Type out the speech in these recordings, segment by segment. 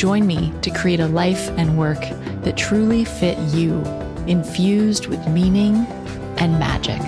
Join me to create a life and work that truly fit you, infused with meaning and magic.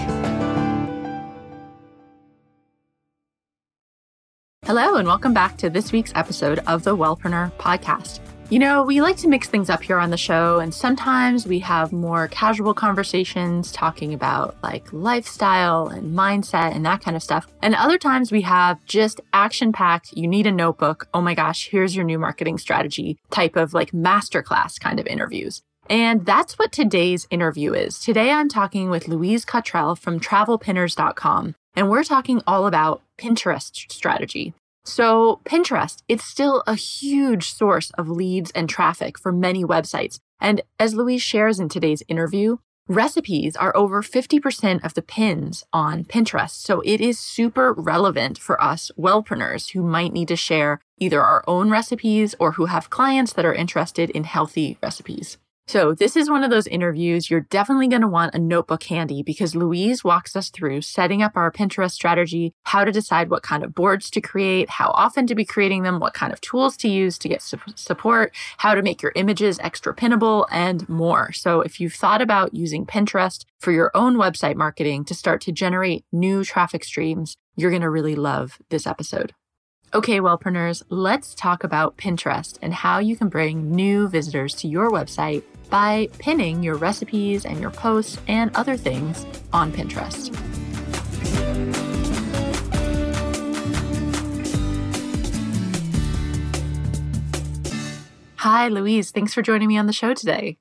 Hello, and welcome back to this week's episode of the Wellpreneur Podcast. You know, we like to mix things up here on the show, and sometimes we have more casual conversations talking about like lifestyle and mindset and that kind of stuff. And other times we have just action packed, you need a notebook. Oh my gosh, here's your new marketing strategy type of like masterclass kind of interviews. And that's what today's interview is. Today I'm talking with Louise Cottrell from travelpinners.com, and we're talking all about Pinterest strategy. So, Pinterest, it's still a huge source of leads and traffic for many websites. And as Louise shares in today's interview, recipes are over 50% of the pins on Pinterest. So, it is super relevant for us wellpreneurs who might need to share either our own recipes or who have clients that are interested in healthy recipes. So, this is one of those interviews you're definitely going to want a notebook handy because Louise walks us through setting up our Pinterest strategy, how to decide what kind of boards to create, how often to be creating them, what kind of tools to use to get su- support, how to make your images extra pinnable, and more. So, if you've thought about using Pinterest for your own website marketing to start to generate new traffic streams, you're going to really love this episode. Okay, wellpreneurs, let's talk about Pinterest and how you can bring new visitors to your website by pinning your recipes and your posts and other things on Pinterest. Hi, Louise. Thanks for joining me on the show today.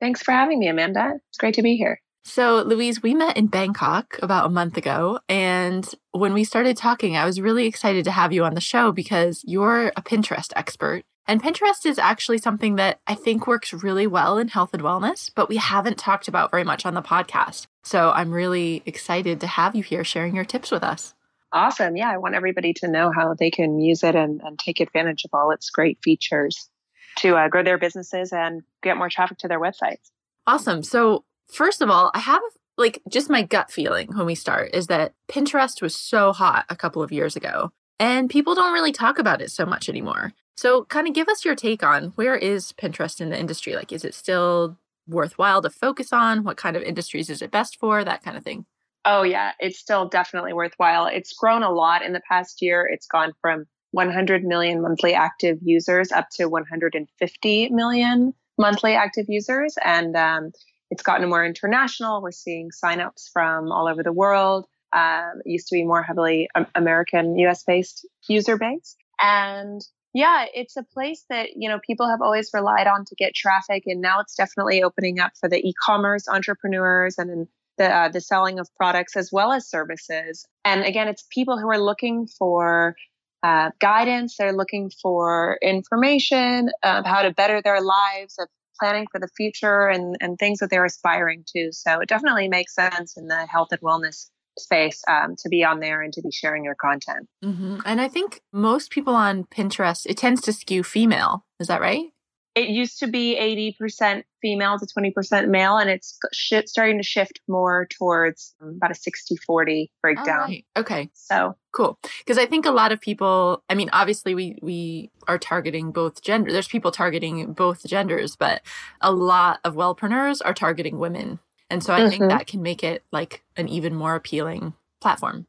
Thanks for having me, Amanda. It's great to be here. So, Louise, we met in Bangkok about a month ago. And when we started talking, I was really excited to have you on the show because you're a Pinterest expert. And Pinterest is actually something that I think works really well in health and wellness, but we haven't talked about very much on the podcast. So, I'm really excited to have you here sharing your tips with us. Awesome. Yeah, I want everybody to know how they can use it and, and take advantage of all its great features to uh, grow their businesses and get more traffic to their websites. Awesome. So, First of all, I have like just my gut feeling when we start is that Pinterest was so hot a couple of years ago and people don't really talk about it so much anymore. So, kind of give us your take on where is Pinterest in the industry? Like, is it still worthwhile to focus on? What kind of industries is it best for? That kind of thing. Oh, yeah, it's still definitely worthwhile. It's grown a lot in the past year. It's gone from 100 million monthly active users up to 150 million monthly active users. And um, it's gotten more international. We're seeing signups from all over the world. Um, it used to be more heavily American, US based user base. And yeah, it's a place that, you know, people have always relied on to get traffic. And now it's definitely opening up for the e-commerce entrepreneurs and the, uh, the selling of products as well as services. And again, it's people who are looking for uh, guidance. They're looking for information of how to better their lives, of planning for the future and, and things that they're aspiring to. So it definitely makes sense in the health and wellness space um, to be on there and to be sharing your content. Mm-hmm. And I think most people on Pinterest, it tends to skew female. Is that right? it used to be 80% female to 20% male and it's sh- starting to shift more towards um, about a 60 40 breakdown right. okay so cool because i think a lot of people i mean obviously we we are targeting both gender there's people targeting both genders but a lot of wellpreneurs are targeting women and so i mm-hmm. think that can make it like an even more appealing platform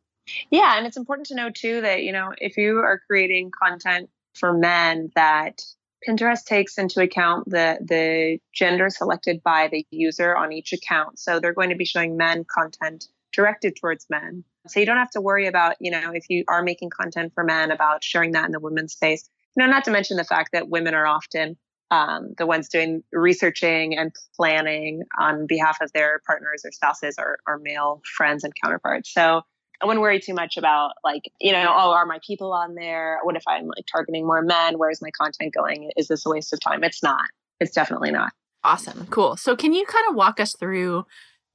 yeah and it's important to know too that you know if you are creating content for men that Pinterest takes into account the the gender selected by the user on each account. So they're going to be showing men content directed towards men. So you don't have to worry about, you know, if you are making content for men about sharing that in the women's space. You know, not to mention the fact that women are often um, the ones doing researching and planning on behalf of their partners or spouses or, or male friends and counterparts. So I wouldn't worry too much about like, you know, oh, are my people on there? What if I'm like targeting more men? Where's my content going? Is this a waste of time? It's not. It's definitely not. Awesome. Cool. So can you kind of walk us through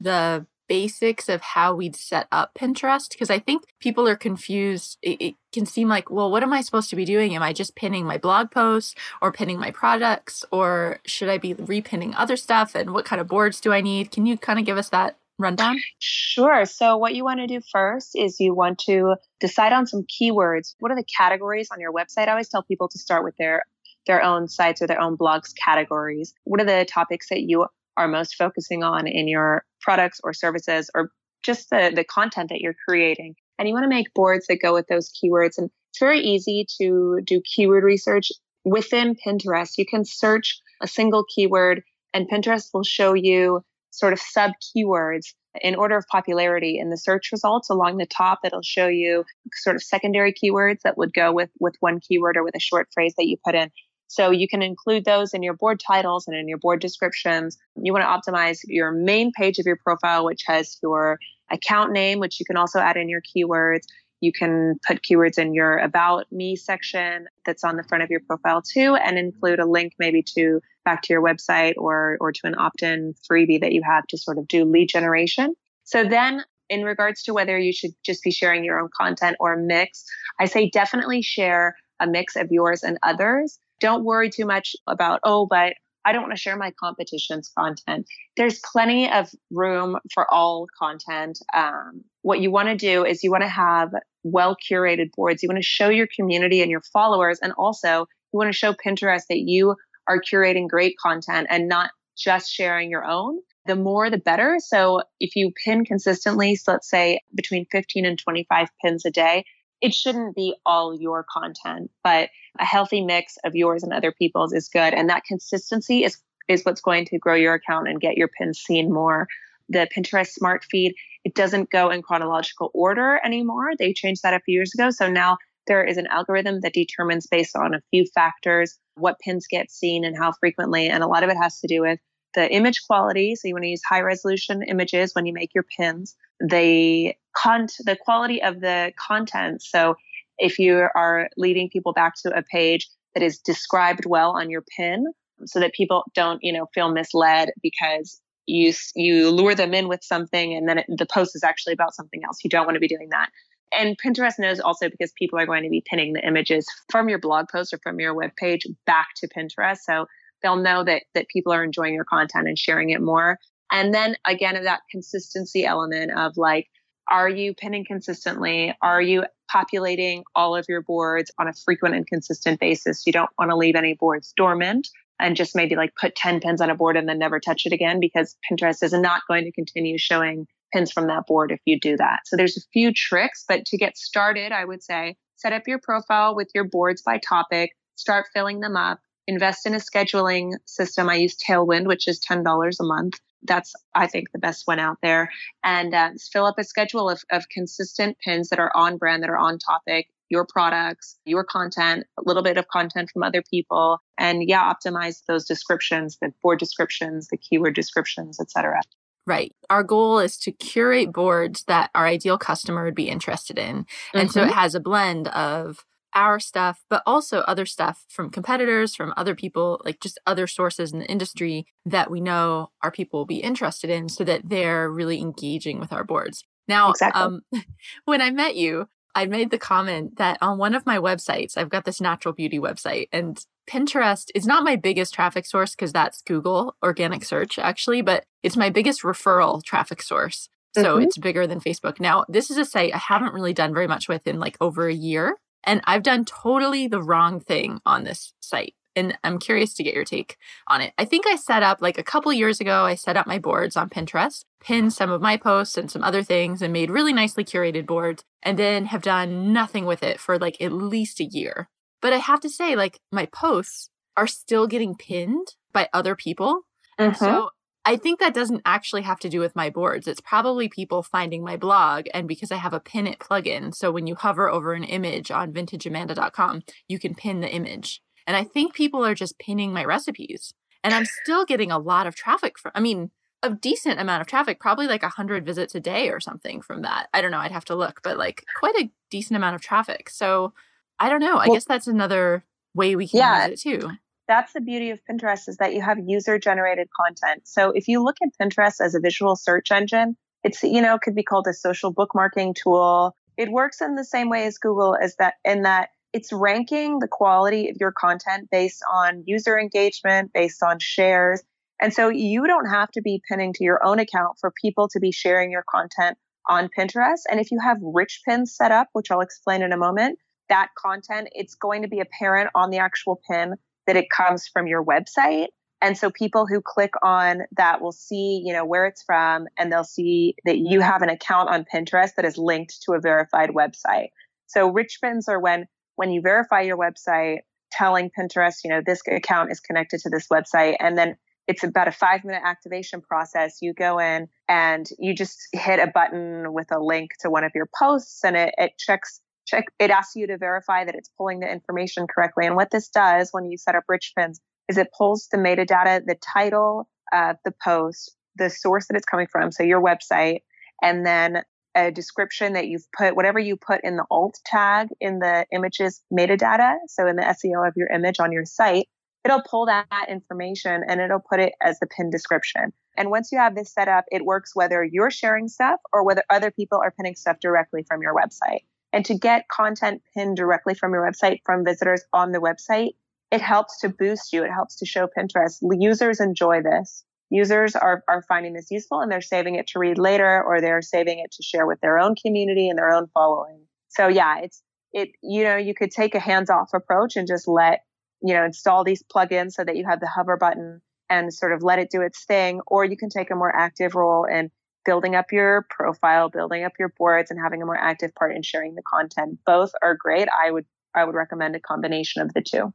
the basics of how we'd set up Pinterest? Because I think people are confused. It, it, can seem like, well, what am I supposed to be doing? Am I just pinning my blog posts or pinning my products? Or should I be repinning other stuff? And what kind of boards do I need? Can you kind of give us that rundown? Sure. So, what you want to do first is you want to decide on some keywords. What are the categories on your website? I always tell people to start with their their own sites or their own blogs categories. What are the topics that you are most focusing on in your products or services or just the, the content that you're creating. And you want to make boards that go with those keywords. And it's very easy to do keyword research within Pinterest. You can search a single keyword and Pinterest will show you sort of sub keywords in order of popularity in the search results along the top it'll show you sort of secondary keywords that would go with with one keyword or with a short phrase that you put in so you can include those in your board titles and in your board descriptions. You want to optimize your main page of your profile, which has your account name, which you can also add in your keywords. You can put keywords in your about me section that's on the front of your profile too, and include a link maybe to back to your website or, or to an opt-in freebie that you have to sort of do lead generation. So then in regards to whether you should just be sharing your own content or mix, I say definitely share a mix of yours and others don't worry too much about, oh, but I don't want to share my competition's content. There's plenty of room for all content. Um, what you want to do is you want to have well curated boards. You want to show your community and your followers, and also you want to show Pinterest that you are curating great content and not just sharing your own. The more, the better. So if you pin consistently, so let's say between 15 and 25 pins a day, it shouldn't be all your content, but a healthy mix of yours and other people's is good. And that consistency is is what's going to grow your account and get your pins seen more. The Pinterest smart feed, it doesn't go in chronological order anymore. They changed that a few years ago. So now there is an algorithm that determines based on a few factors what pins get seen and how frequently. And a lot of it has to do with the image quality. So you want to use high resolution images when you make your pins. The con the quality of the content. So if you are leading people back to a page that is described well on your pin so that people don't, you know, feel misled because you you lure them in with something and then it, the post is actually about something else. You don't want to be doing that. And Pinterest knows also because people are going to be pinning the images from your blog post or from your web page back to Pinterest. So they'll know that that people are enjoying your content and sharing it more. And then again, that consistency element of like, are you pinning consistently? Are you populating all of your boards on a frequent and consistent basis? You don't want to leave any boards dormant and just maybe like put 10 pins on a board and then never touch it again because Pinterest is not going to continue showing pins from that board if you do that. So there's a few tricks, but to get started, I would say set up your profile with your boards by topic, start filling them up, invest in a scheduling system. I use Tailwind, which is $10 a month. That's, I think, the best one out there. And uh, fill up a schedule of, of consistent pins that are on brand, that are on topic, your products, your content, a little bit of content from other people. And yeah, optimize those descriptions, the board descriptions, the keyword descriptions, etc. Right. Our goal is to curate boards that our ideal customer would be interested in. And mm-hmm. so it mm-hmm. has a blend of our stuff, but also other stuff from competitors, from other people, like just other sources in the industry that we know our people will be interested in so that they're really engaging with our boards. Now, exactly. um, when I met you, I made the comment that on one of my websites, I've got this natural beauty website and Pinterest is not my biggest traffic source because that's Google organic search actually, but it's my biggest referral traffic source. So mm-hmm. it's bigger than Facebook. Now, this is a site I haven't really done very much with in like over a year. And I've done totally the wrong thing on this site. And I'm curious to get your take on it. I think I set up like a couple years ago, I set up my boards on Pinterest, pinned some of my posts and some other things, and made really nicely curated boards, and then have done nothing with it for like at least a year. But I have to say, like, my posts are still getting pinned by other people. Mm-hmm. So I think that doesn't actually have to do with my boards. It's probably people finding my blog and because I have a pin it plugin. So when you hover over an image on vintageamanda.com, you can pin the image. And I think people are just pinning my recipes. And I'm still getting a lot of traffic from I mean, a decent amount of traffic, probably like 100 visits a day or something from that. I don't know, I'd have to look, but like quite a decent amount of traffic. So I don't know. I well, guess that's another way we can yeah, use it too. That's the beauty of Pinterest is that you have user generated content. So if you look at Pinterest as a visual search engine, it's you know could be called a social bookmarking tool. It works in the same way as Google as that in that it's ranking the quality of your content based on user engagement, based on shares. And so you don't have to be pinning to your own account for people to be sharing your content on Pinterest. And if you have rich pins set up, which I'll explain in a moment, that content, it's going to be apparent on the actual pin that it comes from your website. And so people who click on that will see, you know, where it's from and they'll see that you have an account on Pinterest that is linked to a verified website. So rich pins are when when you verify your website telling Pinterest, you know, this account is connected to this website and then it's about a 5 minute activation process. You go in and you just hit a button with a link to one of your posts and it, it checks check it asks you to verify that it's pulling the information correctly. And what this does when you set up rich pins is it pulls the metadata, the title of the post, the source that it's coming from, so your website, and then a description that you've put, whatever you put in the alt tag in the image's metadata, so in the SEO of your image on your site, it'll pull that information and it'll put it as the pin description. And once you have this set up, it works whether you're sharing stuff or whether other people are pinning stuff directly from your website. And to get content pinned directly from your website from visitors on the website, it helps to boost you. It helps to show Pinterest. Users enjoy this. Users are, are finding this useful and they're saving it to read later or they're saving it to share with their own community and their own following. So yeah, it's, it, you know, you could take a hands off approach and just let, you know, install these plugins so that you have the hover button and sort of let it do its thing. Or you can take a more active role in building up your profile, building up your boards and having a more active part in sharing the content. Both are great. I would, I would recommend a combination of the two.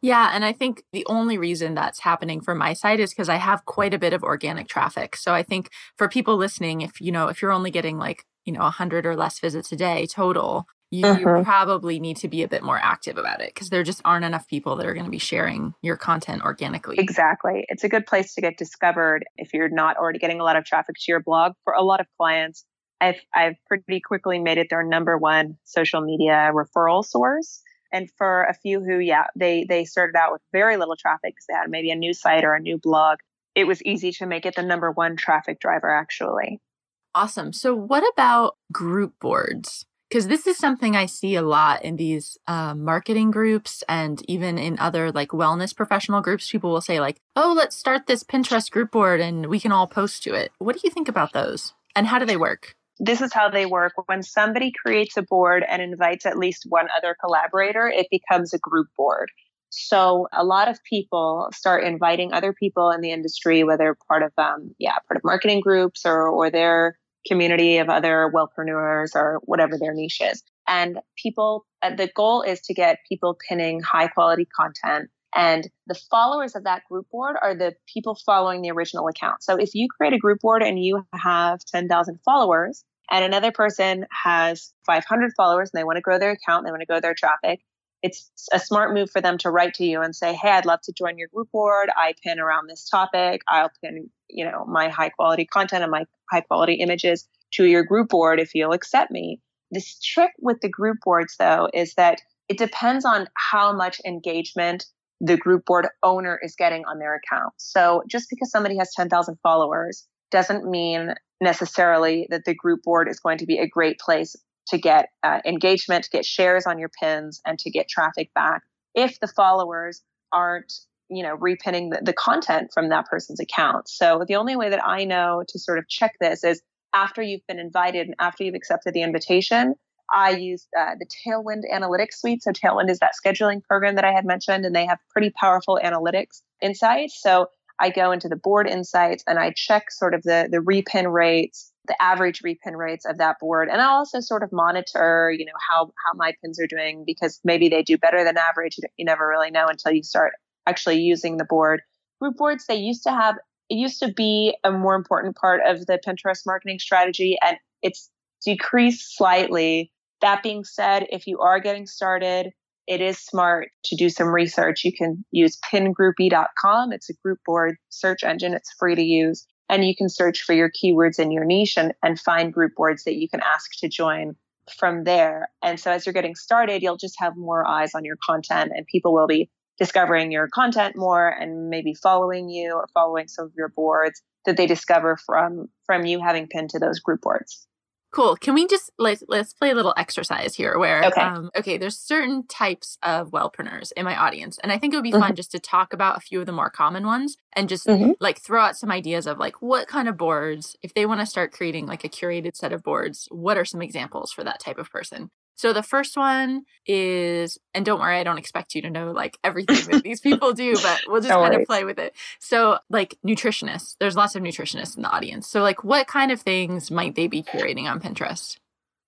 Yeah. And I think the only reason that's happening from my side is because I have quite a bit of organic traffic. So I think for people listening, if you know, if you're only getting like, you know, 100 or less visits a day total, you, uh-huh. you mm-hmm. probably need to be a bit more active about it because there just aren't enough people that are going to be sharing your content organically. Exactly. It's a good place to get discovered if you're not already getting a lot of traffic to your blog. For a lot of clients, I've, I've pretty quickly made it their number one social media referral source and for a few who yeah they they started out with very little traffic because they had maybe a new site or a new blog it was easy to make it the number one traffic driver actually awesome so what about group boards because this is something i see a lot in these uh, marketing groups and even in other like wellness professional groups people will say like oh let's start this pinterest group board and we can all post to it what do you think about those and how do they work this is how they work. When somebody creates a board and invites at least one other collaborator, it becomes a group board. So a lot of people start inviting other people in the industry, whether part of um, yeah, part of marketing groups or or their community of other wellpreneurs or whatever their niche is. And people, uh, the goal is to get people pinning high quality content. And the followers of that group board are the people following the original account. So if you create a group board and you have 10,000 followers, and another person has 500 followers and they want to grow their account, they want to grow their traffic, it's a smart move for them to write to you and say, "Hey, I'd love to join your group board. I pin around this topic. I'll pin, you know, my high quality content and my high quality images to your group board if you'll accept me." This trick with the group boards though is that it depends on how much engagement the group board owner is getting on their account. So just because somebody has 10,000 followers doesn't mean necessarily that the group board is going to be a great place to get uh, engagement, to get shares on your pins, and to get traffic back if the followers aren't you know repinning the, the content from that person's account. So the only way that i know to sort of check this is after you've been invited and after you've accepted the invitation i use uh, the tailwind analytics suite. So tailwind is that scheduling program that i had mentioned and they have pretty powerful analytics insights. So I go into the board insights and I check sort of the, the repin rates, the average repin rates of that board. And I also sort of monitor, you know, how, how my pins are doing because maybe they do better than average. You never really know until you start actually using the board. Group boards, they used to have, it used to be a more important part of the Pinterest marketing strategy and it's decreased slightly. That being said, if you are getting started, it is smart to do some research. You can use pingroupie.com. It's a group board search engine. It's free to use. And you can search for your keywords in your niche and, and find group boards that you can ask to join from there. And so as you're getting started, you'll just have more eyes on your content and people will be discovering your content more and maybe following you or following some of your boards that they discover from from you having pinned to those group boards. Cool. Can we just let's let's play a little exercise here where okay, um, okay there's certain types of wellpreneurs in my audience and I think it would be mm-hmm. fun just to talk about a few of the more common ones and just mm-hmm. like throw out some ideas of like what kind of boards if they want to start creating like a curated set of boards what are some examples for that type of person so the first one is, and don't worry, I don't expect you to know like everything that these people do, but we'll just kind of play with it. So like nutritionists, there's lots of nutritionists in the audience. So like what kind of things might they be curating on Pinterest?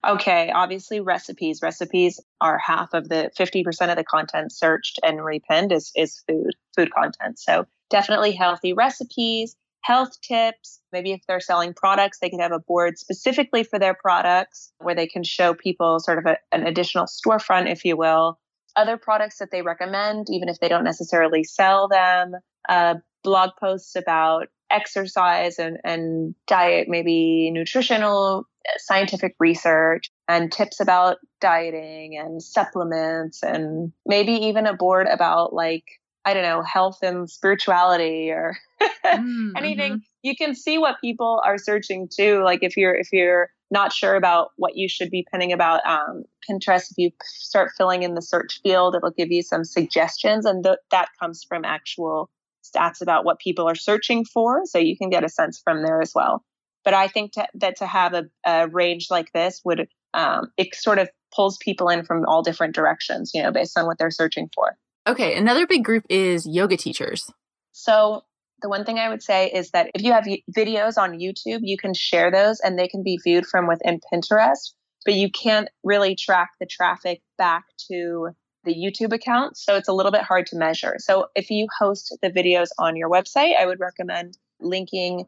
Okay, obviously recipes. Recipes are half of the 50% of the content searched and repinned is, is food, food content. So definitely healthy recipes, health tips. Maybe if they're selling products, they could have a board specifically for their products where they can show people sort of a, an additional storefront, if you will. Other products that they recommend, even if they don't necessarily sell them, uh, blog posts about exercise and, and diet, maybe nutritional, scientific research, and tips about dieting and supplements, and maybe even a board about like I don't know, health and spirituality or mm, anything. Mm-hmm. You can see what people are searching too. Like if you're if you're not sure about what you should be pinning about um, Pinterest, if you start filling in the search field, it'll give you some suggestions, and th- that comes from actual stats about what people are searching for. So you can get a sense from there as well. But I think to, that to have a, a range like this would um, it sort of pulls people in from all different directions, you know, based on what they're searching for. Okay, another big group is yoga teachers. So, the one thing I would say is that if you have videos on YouTube, you can share those and they can be viewed from within Pinterest, but you can't really track the traffic back to the YouTube account. So, it's a little bit hard to measure. So, if you host the videos on your website, I would recommend linking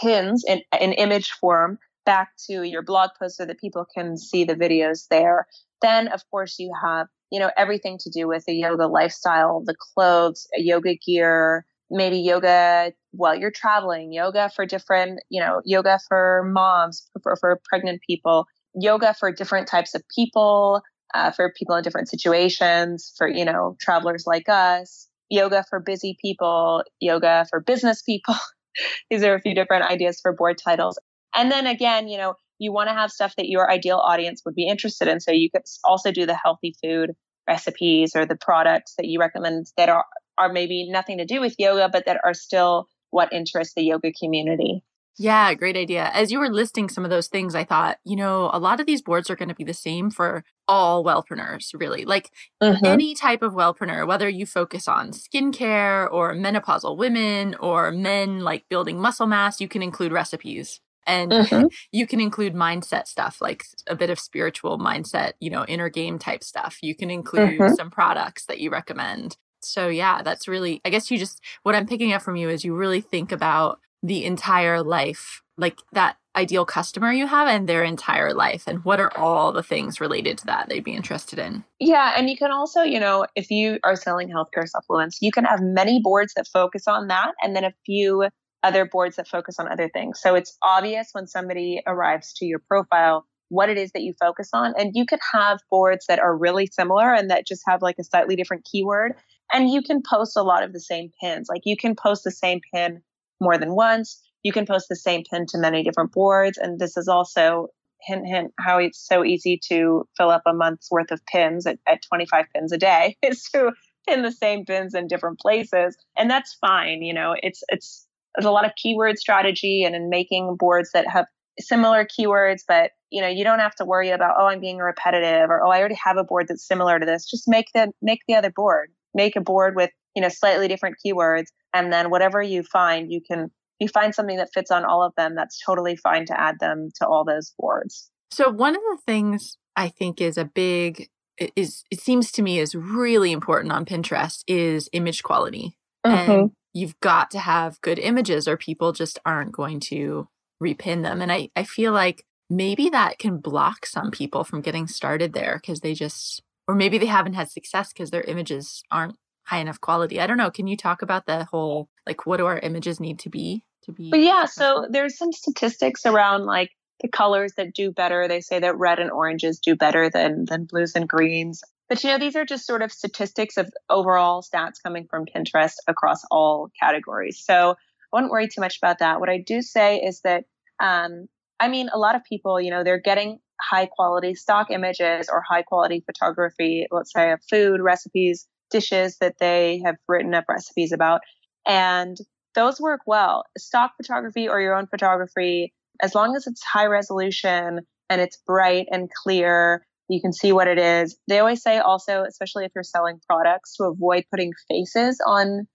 pins in an image form back to your blog post so that people can see the videos there. Then, of course, you have you know, everything to do with the yoga lifestyle, the clothes, yoga gear, maybe yoga while you're traveling, yoga for different, you know, yoga for moms, for, for pregnant people, yoga for different types of people, uh, for people in different situations, for, you know, travelers like us, yoga for busy people, yoga for business people. These are a few different ideas for board titles. And then again, you know, you want to have stuff that your ideal audience would be interested in. So you could also do the healthy food recipes or the products that you recommend that are, are maybe nothing to do with yoga, but that are still what interests the yoga community. Yeah, great idea. As you were listing some of those things, I thought, you know, a lot of these boards are going to be the same for all wellpreneurs, really. Like mm-hmm. any type of wellpreneur, whether you focus on skincare or menopausal women or men like building muscle mass, you can include recipes. And mm-hmm. you can include mindset stuff, like a bit of spiritual mindset, you know, inner game type stuff. You can include mm-hmm. some products that you recommend. So, yeah, that's really, I guess you just, what I'm picking up from you is you really think about the entire life, like that ideal customer you have and their entire life and what are all the things related to that they'd be interested in yeah and you can also you know if you are selling healthcare supplements you can have many boards that focus on that and then a few other boards that focus on other things. So it's obvious when somebody arrives to your profile what it is that you focus on. And you could have boards that are really similar and that just have like a slightly different keyword. And you can post a lot of the same pins. Like you can post the same pin more than once. You can post the same pin to many different boards. And this is also hint hint how it's so easy to fill up a month's worth of pins at, at 25 pins a day is to pin the same pins in different places and that's fine you know it's it's there's a lot of keyword strategy and in making boards that have similar keywords, but you know, you don't have to worry about, oh, I'm being repetitive or, oh, I already have a board that's similar to this. Just make the, make the other board, make a board with, you know, slightly different keywords. And then whatever you find, you can, you find something that fits on all of them. That's totally fine to add them to all those boards. So one of the things I think is a big, is, it seems to me is really important on Pinterest is image quality. Mm-hmm. And you've got to have good images or people just aren't going to repin them. And I, I feel like maybe that can block some people from getting started there because they just, or maybe they haven't had success because their images aren't high enough quality. I don't know. Can you talk about the whole like what do our images need to be to be? But yeah, so there's some statistics around like the colors that do better. They say that red and oranges do better than than blues and greens. But you know, these are just sort of statistics of overall stats coming from Pinterest across all categories. So I wouldn't worry too much about that. What I do say is that um, I mean, a lot of people, you know, they're getting high quality stock images or high quality photography, let's say of food, recipes, dishes that they have written up recipes about. And those work well. Stock photography or your own photography, as long as it's high resolution and it's bright and clear, you can see what it is. They always say also, especially if you're selling products, to avoid putting faces on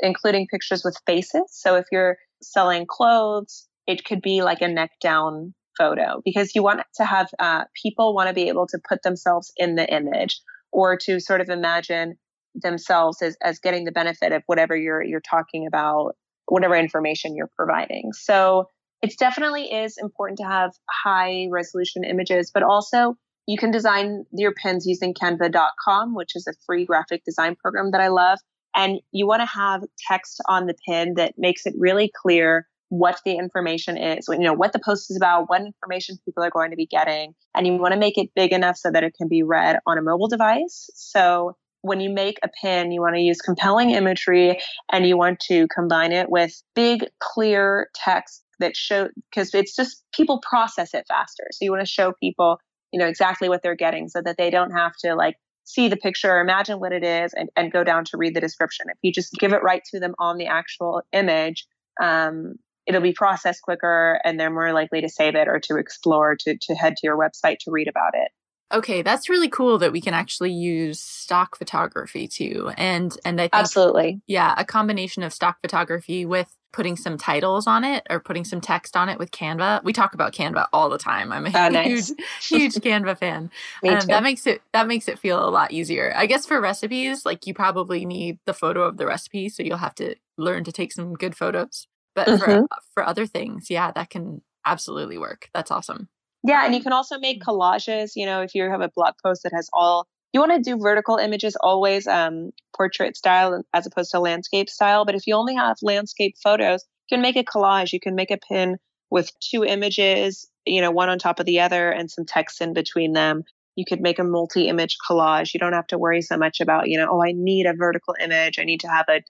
including pictures with faces. So if you're selling clothes, it could be like a neck down photo because you want to have uh, people want to be able to put themselves in the image or to sort of imagine themselves as, as getting the benefit of whatever you're you're talking about whatever information you're providing. So it definitely is important to have high resolution images but also you can design your pins using canva.com which is a free graphic design program that i love. And you want to have text on the pin that makes it really clear what the information is, you know, what the post is about, what information people are going to be getting. And you want to make it big enough so that it can be read on a mobile device. So when you make a pin, you want to use compelling imagery and you want to combine it with big, clear text that show, because it's just people process it faster. So you want to show people, you know, exactly what they're getting so that they don't have to like see the picture, imagine what it is, and, and go down to read the description. If you just give it right to them on the actual image, um, it'll be processed quicker and they're more likely to save it or to explore to, to head to your website to read about it. Okay that's really cool that we can actually use stock photography too and and i think absolutely. Yeah a combination of stock photography with putting some titles on it or putting some text on it with canva. We talk about canva all the time. I'm a oh, huge nice. huge canva fan. Me um, too. that makes it that makes it feel a lot easier. I guess for recipes like you probably need the photo of the recipe so you'll have to learn to take some good photos but mm-hmm. for for other things, yeah, that can absolutely work. That's awesome. Yeah, and you can also make collages. You know, if you have a blog post that has all you want to do vertical images always um, portrait style as opposed to landscape style. But if you only have landscape photos, you can make a collage. You can make a pin with two images, you know, one on top of the other and some text in between them. You could make a multi image collage. You don't have to worry so much about, you know, oh, I need a vertical image. I need to have a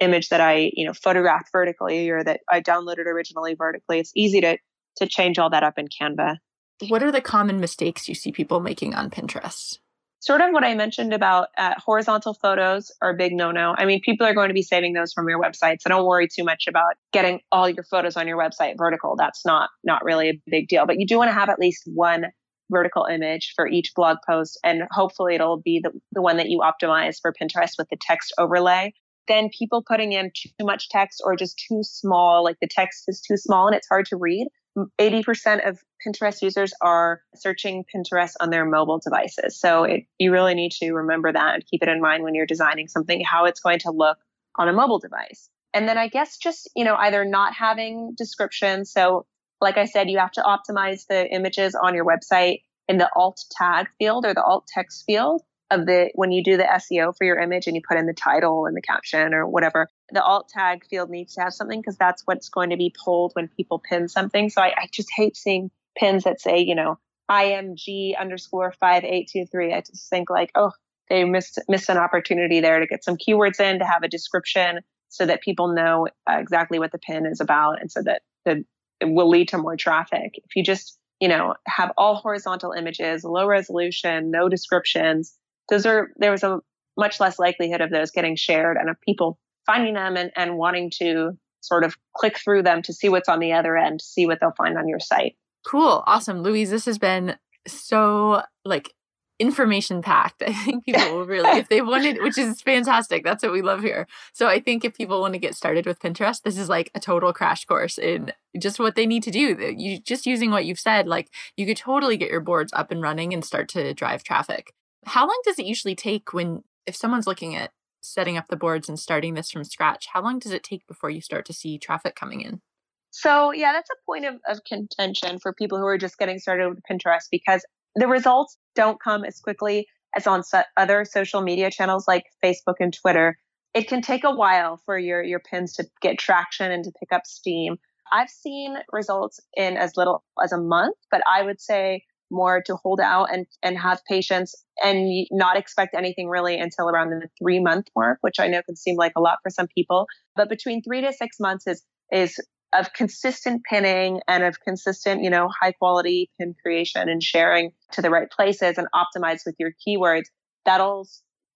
image that I, you know, photographed vertically or that I downloaded originally vertically. It's easy to to change all that up in Canva. What are the common mistakes you see people making on Pinterest? Sort of what I mentioned about uh, horizontal photos are a big no no. I mean, people are going to be saving those from your website, so don't worry too much about getting all your photos on your website vertical. That's not not really a big deal, but you do want to have at least one vertical image for each blog post, and hopefully it'll be the, the one that you optimize for Pinterest with the text overlay then people putting in too much text or just too small, like the text is too small and it's hard to read. 80% of Pinterest users are searching Pinterest on their mobile devices. So it, you really need to remember that and keep it in mind when you're designing something, how it's going to look on a mobile device. And then I guess just, you know, either not having descriptions. So like I said, you have to optimize the images on your website in the alt tag field or the alt text field of the when you do the SEO for your image and you put in the title and the caption or whatever, the alt tag field needs to have something because that's what's going to be pulled when people pin something. So I, I just hate seeing pins that say, you know, IMG underscore five eight two three. I just think like, oh, they missed missed an opportunity there to get some keywords in to have a description so that people know uh, exactly what the pin is about and so that the it will lead to more traffic. If you just you know have all horizontal images, low resolution, no descriptions, those are there was a much less likelihood of those getting shared and of people finding them and, and wanting to sort of click through them to see what's on the other end, see what they'll find on your site. Cool. Awesome. Louise, this has been so like information packed. I think people will really, if they wanted, which is fantastic. That's what we love here. So I think if people want to get started with Pinterest, this is like a total crash course in just what they need to do. You just using what you've said, like you could totally get your boards up and running and start to drive traffic. How long does it usually take when, if someone's looking at setting up the boards and starting this from scratch, how long does it take before you start to see traffic coming in? So, yeah, that's a point of, of contention for people who are just getting started with Pinterest because the results don't come as quickly as on other social media channels like Facebook and Twitter, it can take a while for your your pins to get traction and to pick up steam. I've seen results in as little as a month, but I would say more to hold out and and have patience and not expect anything really until around the 3 month mark, which I know can seem like a lot for some people, but between 3 to 6 months is is of consistent pinning and of consistent, you know, high quality pin creation and sharing to the right places and optimize with your keywords, that'll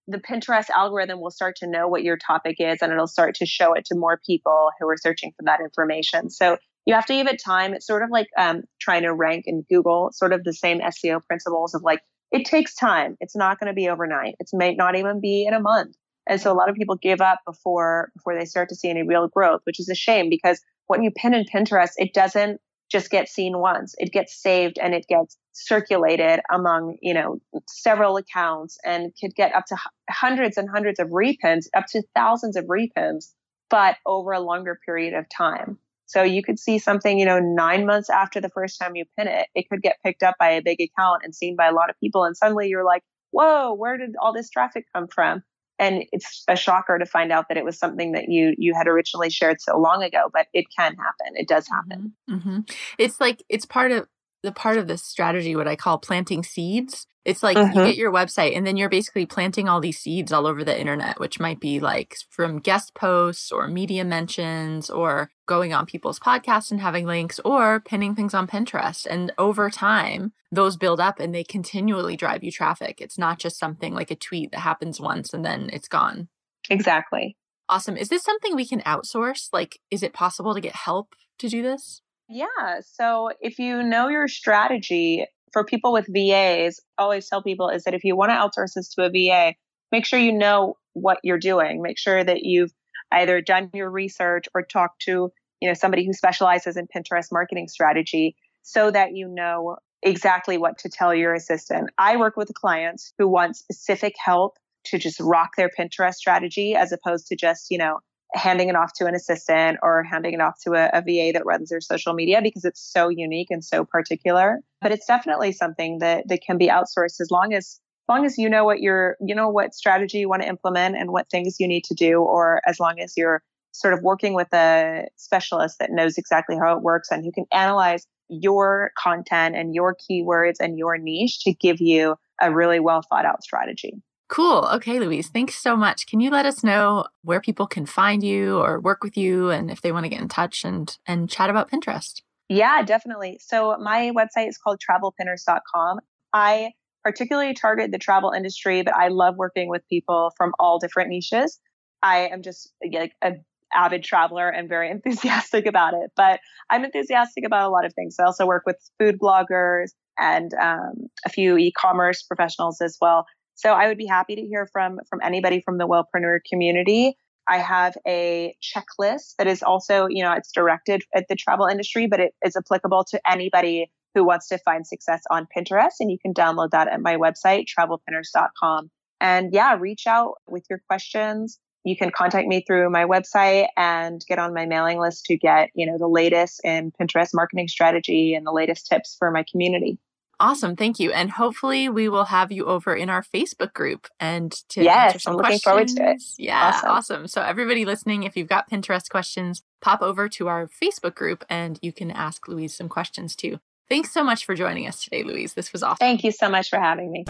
the Pinterest algorithm will start to know what your topic is and it'll start to show it to more people who are searching for that information. So you have to give it time. It's sort of like um, trying to rank in Google, sort of the same SEO principles of like, it takes time. It's not going to be overnight. It may not even be in a month. And so a lot of people give up before before they start to see any real growth, which is a shame because when you pin in Pinterest, it doesn't just get seen once. It gets saved and it gets circulated among, you know, several accounts and could get up to hundreds and hundreds of repins, up to thousands of repins, but over a longer period of time. So you could see something, you know, nine months after the first time you pin it, it could get picked up by a big account and seen by a lot of people. And suddenly you're like, whoa, where did all this traffic come from? and it's a shocker to find out that it was something that you you had originally shared so long ago but it can happen it does happen mm-hmm. mm-hmm. it's like it's part of the part of this strategy what i call planting seeds it's like mm-hmm. you get your website and then you're basically planting all these seeds all over the internet, which might be like from guest posts or media mentions or going on people's podcasts and having links or pinning things on Pinterest. And over time, those build up and they continually drive you traffic. It's not just something like a tweet that happens once and then it's gone. Exactly. Awesome. Is this something we can outsource? Like, is it possible to get help to do this? Yeah. So if you know your strategy, for people with VAs, always tell people is that if you want to outsource this to a VA, make sure you know what you're doing. Make sure that you've either done your research or talked to, you know, somebody who specializes in Pinterest marketing strategy so that you know exactly what to tell your assistant. I work with clients who want specific help to just rock their Pinterest strategy as opposed to just, you know, handing it off to an assistant or handing it off to a, a, VA that runs their social media because it's so unique and so particular. But it's definitely something that that can be outsourced as long as as long as you know what your you know what strategy you want to implement and what things you need to do, or as long as you're sort of working with a specialist that knows exactly how it works and who can analyze your content and your keywords and your niche to give you a really well thought out strategy. Cool. Okay, Louise, thanks so much. Can you let us know where people can find you or work with you and if they want to get in touch and and chat about Pinterest? Yeah, definitely. So my website is called travelpinners.com. I particularly target the travel industry, but I love working with people from all different niches. I am just like a avid traveler and very enthusiastic about it. But I'm enthusiastic about a lot of things. I also work with food bloggers and um, a few e-commerce professionals as well. So I would be happy to hear from from anybody from the Wellpreneur community. I have a checklist that is also, you know, it's directed at the travel industry, but it is applicable to anybody who wants to find success on Pinterest. And you can download that at my website, travelpinners.com. And yeah, reach out with your questions. You can contact me through my website and get on my mailing list to get, you know, the latest in Pinterest marketing strategy and the latest tips for my community. Awesome. Thank you. And hopefully we will have you over in our Facebook group and to yes, answer some I'm looking questions. forward to it. Yeah, awesome. awesome. So everybody listening, if you've got Pinterest questions, pop over to our Facebook group and you can ask Louise some questions too. Thanks so much for joining us today, Louise. This was awesome. Thank you so much for having me.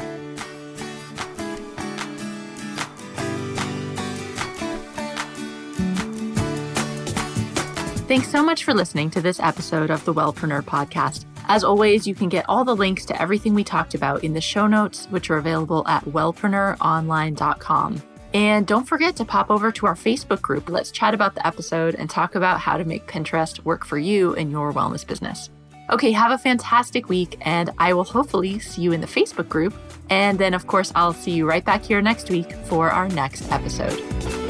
Thanks so much for listening to this episode of the Wellpreneur podcast. As always, you can get all the links to everything we talked about in the show notes, which are available at wellpreneuronline.com. And don't forget to pop over to our Facebook group. Let's chat about the episode and talk about how to make Pinterest work for you and your wellness business. Okay, have a fantastic week, and I will hopefully see you in the Facebook group. And then, of course, I'll see you right back here next week for our next episode.